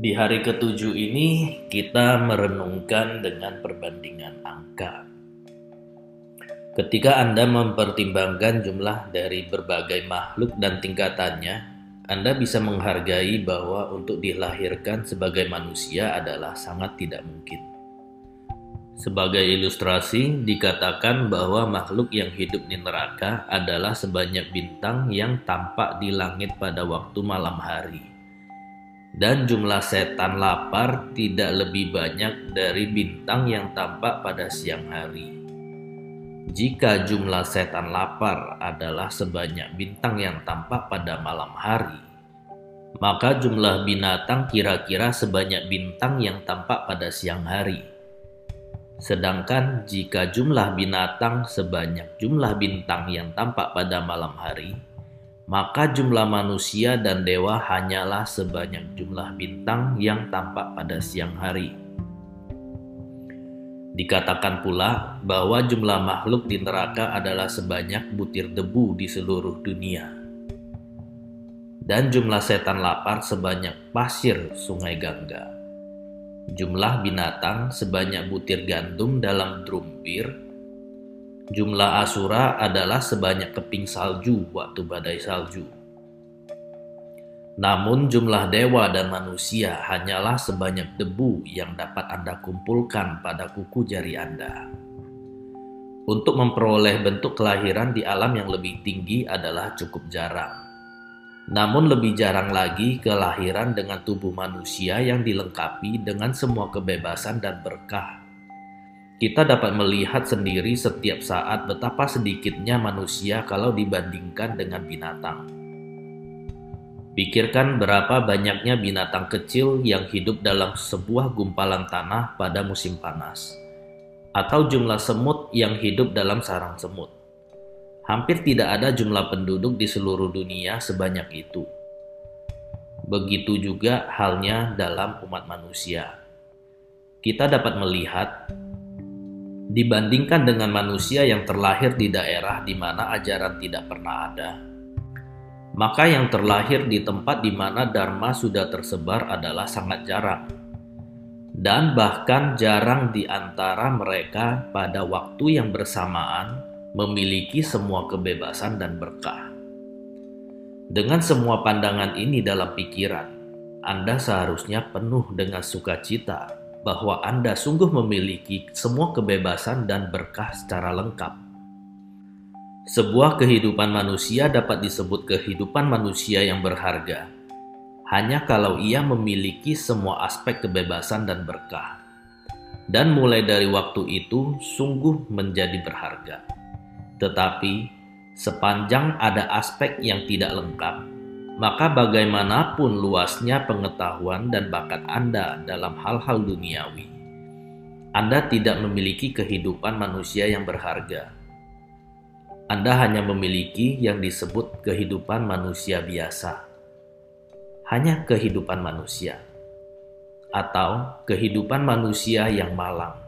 Di hari ketujuh ini, kita merenungkan dengan perbandingan angka. Ketika Anda mempertimbangkan jumlah dari berbagai makhluk dan tingkatannya, Anda bisa menghargai bahwa untuk dilahirkan sebagai manusia adalah sangat tidak mungkin. Sebagai ilustrasi, dikatakan bahwa makhluk yang hidup di neraka adalah sebanyak bintang yang tampak di langit pada waktu malam hari dan jumlah setan lapar tidak lebih banyak dari bintang yang tampak pada siang hari. Jika jumlah setan lapar adalah sebanyak bintang yang tampak pada malam hari, maka jumlah binatang kira-kira sebanyak bintang yang tampak pada siang hari. Sedangkan jika jumlah binatang sebanyak jumlah bintang yang tampak pada malam hari, maka jumlah manusia dan dewa hanyalah sebanyak jumlah bintang yang tampak pada siang hari. Dikatakan pula bahwa jumlah makhluk di neraka adalah sebanyak butir debu di seluruh dunia. Dan jumlah setan lapar sebanyak pasir sungai Gangga. Jumlah binatang sebanyak butir gandum dalam drum bir Jumlah asura adalah sebanyak keping salju waktu badai salju. Namun jumlah dewa dan manusia hanyalah sebanyak debu yang dapat Anda kumpulkan pada kuku jari Anda. Untuk memperoleh bentuk kelahiran di alam yang lebih tinggi adalah cukup jarang. Namun lebih jarang lagi kelahiran dengan tubuh manusia yang dilengkapi dengan semua kebebasan dan berkah kita dapat melihat sendiri setiap saat betapa sedikitnya manusia kalau dibandingkan dengan binatang. Pikirkan berapa banyaknya binatang kecil yang hidup dalam sebuah gumpalan tanah pada musim panas, atau jumlah semut yang hidup dalam sarang semut. Hampir tidak ada jumlah penduduk di seluruh dunia sebanyak itu. Begitu juga halnya dalam umat manusia. Kita dapat melihat dibandingkan dengan manusia yang terlahir di daerah di mana ajaran tidak pernah ada. Maka yang terlahir di tempat di mana Dharma sudah tersebar adalah sangat jarang. Dan bahkan jarang di antara mereka pada waktu yang bersamaan memiliki semua kebebasan dan berkah. Dengan semua pandangan ini dalam pikiran, Anda seharusnya penuh dengan sukacita bahwa Anda sungguh memiliki semua kebebasan dan berkah secara lengkap. Sebuah kehidupan manusia dapat disebut kehidupan manusia yang berharga hanya kalau ia memiliki semua aspek kebebasan dan berkah. Dan mulai dari waktu itu sungguh menjadi berharga. Tetapi sepanjang ada aspek yang tidak lengkap, maka bagaimanapun luasnya pengetahuan dan bakat Anda dalam hal-hal duniawi, Anda tidak memiliki kehidupan manusia yang berharga. Anda hanya memiliki yang disebut kehidupan manusia biasa. Hanya kehidupan manusia. Atau kehidupan manusia yang malang.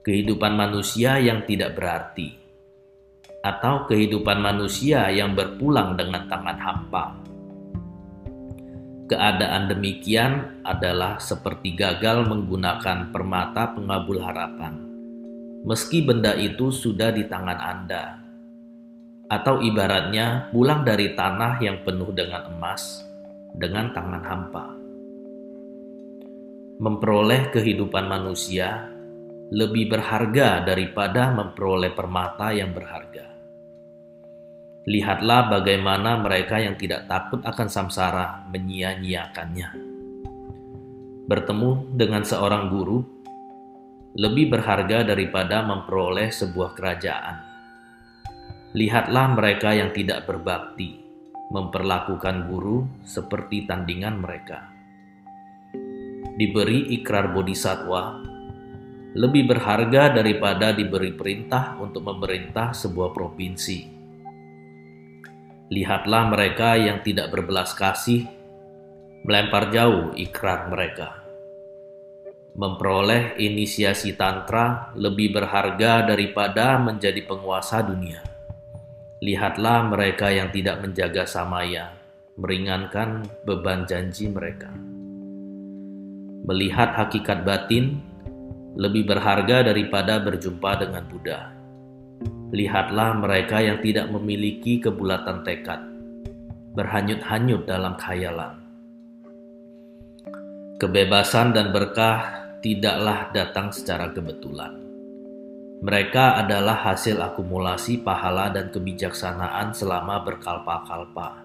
Kehidupan manusia yang tidak berarti atau kehidupan manusia yang berpulang dengan tangan hampa. Keadaan demikian adalah seperti gagal menggunakan permata pengabul harapan, meski benda itu sudah di tangan Anda, atau ibaratnya pulang dari tanah yang penuh dengan emas dengan tangan hampa. Memperoleh kehidupan manusia lebih berharga daripada memperoleh permata yang berharga. Lihatlah bagaimana mereka yang tidak takut akan samsara menyia-nyiakannya. Bertemu dengan seorang guru lebih berharga daripada memperoleh sebuah kerajaan. Lihatlah mereka yang tidak berbakti, memperlakukan guru seperti tandingan mereka. Diberi ikrar bodhisatwa lebih berharga daripada diberi perintah untuk memerintah sebuah provinsi Lihatlah mereka yang tidak berbelas kasih melempar jauh ikrar mereka. Memperoleh inisiasi tantra lebih berharga daripada menjadi penguasa dunia. Lihatlah mereka yang tidak menjaga samaya, meringankan beban janji mereka. Melihat hakikat batin lebih berharga daripada berjumpa dengan Buddha. Lihatlah mereka yang tidak memiliki kebulatan tekad, berhanyut-hanyut dalam khayalan. Kebebasan dan berkah tidaklah datang secara kebetulan. Mereka adalah hasil akumulasi pahala dan kebijaksanaan selama berkalpa-kalpa.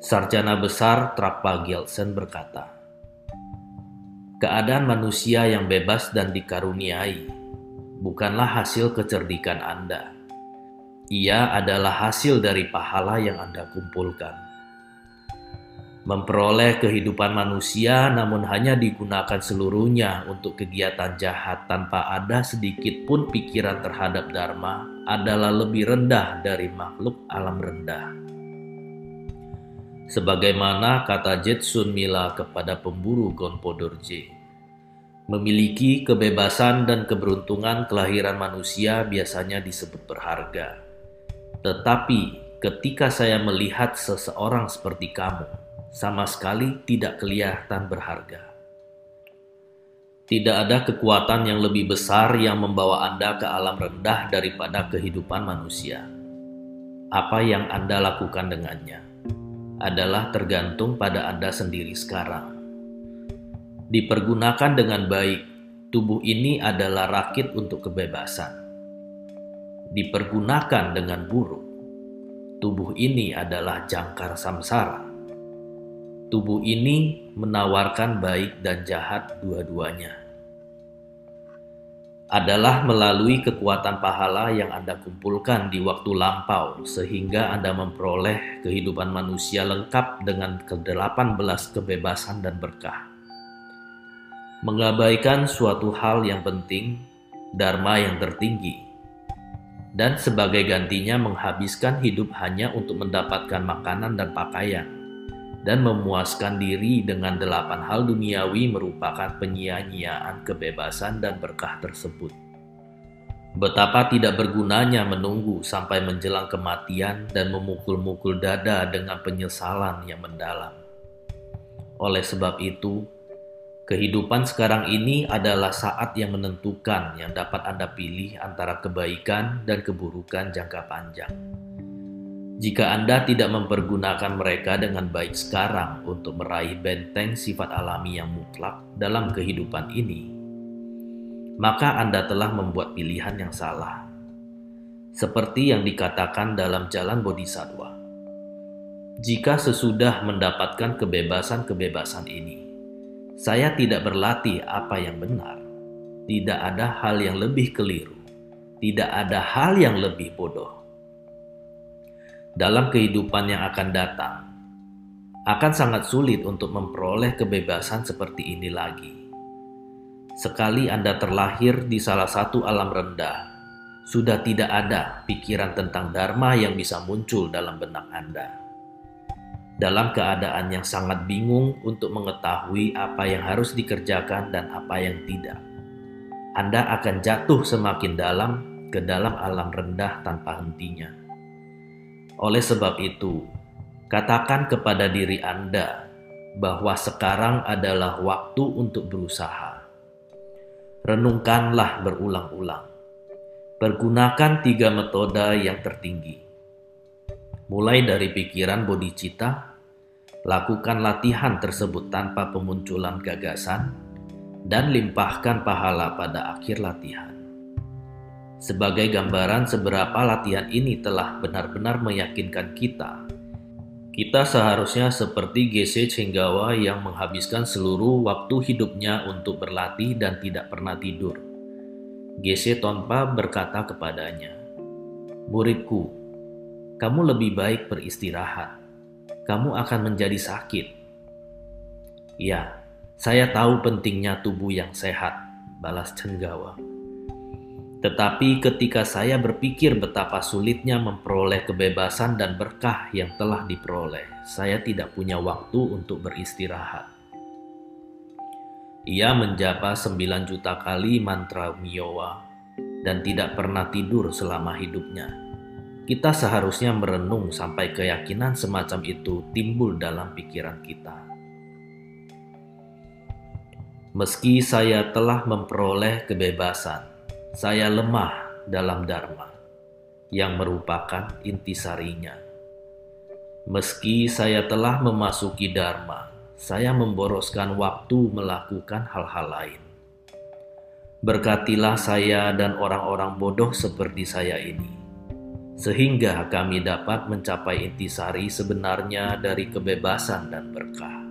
Sarjana besar Trapa Gelsen berkata, Keadaan manusia yang bebas dan dikaruniai bukanlah hasil kecerdikan Anda. Ia adalah hasil dari pahala yang Anda kumpulkan. Memperoleh kehidupan manusia namun hanya digunakan seluruhnya untuk kegiatan jahat tanpa ada sedikit pun pikiran terhadap Dharma adalah lebih rendah dari makhluk alam rendah. Sebagaimana kata Jetsun Mila kepada pemburu Gonpo Dorje, memiliki kebebasan dan keberuntungan kelahiran manusia biasanya disebut berharga. Tetapi ketika saya melihat seseorang seperti kamu, sama sekali tidak kelihatan berharga. Tidak ada kekuatan yang lebih besar yang membawa Anda ke alam rendah daripada kehidupan manusia. Apa yang Anda lakukan dengannya? adalah tergantung pada Anda sendiri sekarang. Dipergunakan dengan baik, tubuh ini adalah rakit untuk kebebasan. Dipergunakan dengan buruk, tubuh ini adalah jangkar samsara. Tubuh ini menawarkan baik dan jahat dua-duanya adalah melalui kekuatan pahala yang Anda kumpulkan di waktu lampau sehingga Anda memperoleh kehidupan manusia lengkap dengan ke-18 kebebasan dan berkah. Mengabaikan suatu hal yang penting, dharma yang tertinggi, dan sebagai gantinya menghabiskan hidup hanya untuk mendapatkan makanan dan pakaian dan memuaskan diri dengan delapan hal duniawi merupakan penyia-nyiaan kebebasan dan berkah tersebut. Betapa tidak bergunanya menunggu sampai menjelang kematian dan memukul-mukul dada dengan penyesalan yang mendalam. Oleh sebab itu, kehidupan sekarang ini adalah saat yang menentukan yang dapat Anda pilih antara kebaikan dan keburukan jangka panjang. Jika Anda tidak mempergunakan mereka dengan baik sekarang untuk meraih benteng sifat alami yang mutlak dalam kehidupan ini, maka Anda telah membuat pilihan yang salah. Seperti yang dikatakan dalam jalan Bodhisattva. Jika sesudah mendapatkan kebebasan-kebebasan ini, saya tidak berlatih apa yang benar, tidak ada hal yang lebih keliru, tidak ada hal yang lebih bodoh dalam kehidupan yang akan datang, akan sangat sulit untuk memperoleh kebebasan seperti ini lagi. Sekali Anda terlahir di salah satu alam rendah, sudah tidak ada pikiran tentang Dharma yang bisa muncul dalam benak Anda. Dalam keadaan yang sangat bingung untuk mengetahui apa yang harus dikerjakan dan apa yang tidak, Anda akan jatuh semakin dalam ke dalam alam rendah tanpa hentinya. Oleh sebab itu, katakan kepada diri Anda bahwa sekarang adalah waktu untuk berusaha. Renungkanlah berulang-ulang. Pergunakan tiga metode yang tertinggi. Mulai dari pikiran bodhicitta, lakukan latihan tersebut tanpa pemunculan gagasan, dan limpahkan pahala pada akhir latihan sebagai gambaran seberapa latihan ini telah benar-benar meyakinkan kita. Kita seharusnya seperti GC Cenggawa yang menghabiskan seluruh waktu hidupnya untuk berlatih dan tidak pernah tidur. GC Tonpa berkata kepadanya, Muridku, kamu lebih baik beristirahat. Kamu akan menjadi sakit. Ya, saya tahu pentingnya tubuh yang sehat, balas Cenggawa. Tetapi ketika saya berpikir betapa sulitnya memperoleh kebebasan dan berkah yang telah diperoleh, saya tidak punya waktu untuk beristirahat. Ia menjapa sembilan juta kali mantra Miyowa dan tidak pernah tidur selama hidupnya. Kita seharusnya merenung sampai keyakinan semacam itu timbul dalam pikiran kita. Meski saya telah memperoleh kebebasan, saya lemah dalam Dharma yang merupakan intisarinya. Meski saya telah memasuki Dharma, saya memboroskan waktu melakukan hal-hal lain. Berkatilah saya dan orang-orang bodoh seperti saya ini, sehingga kami dapat mencapai intisari sebenarnya dari kebebasan dan berkah.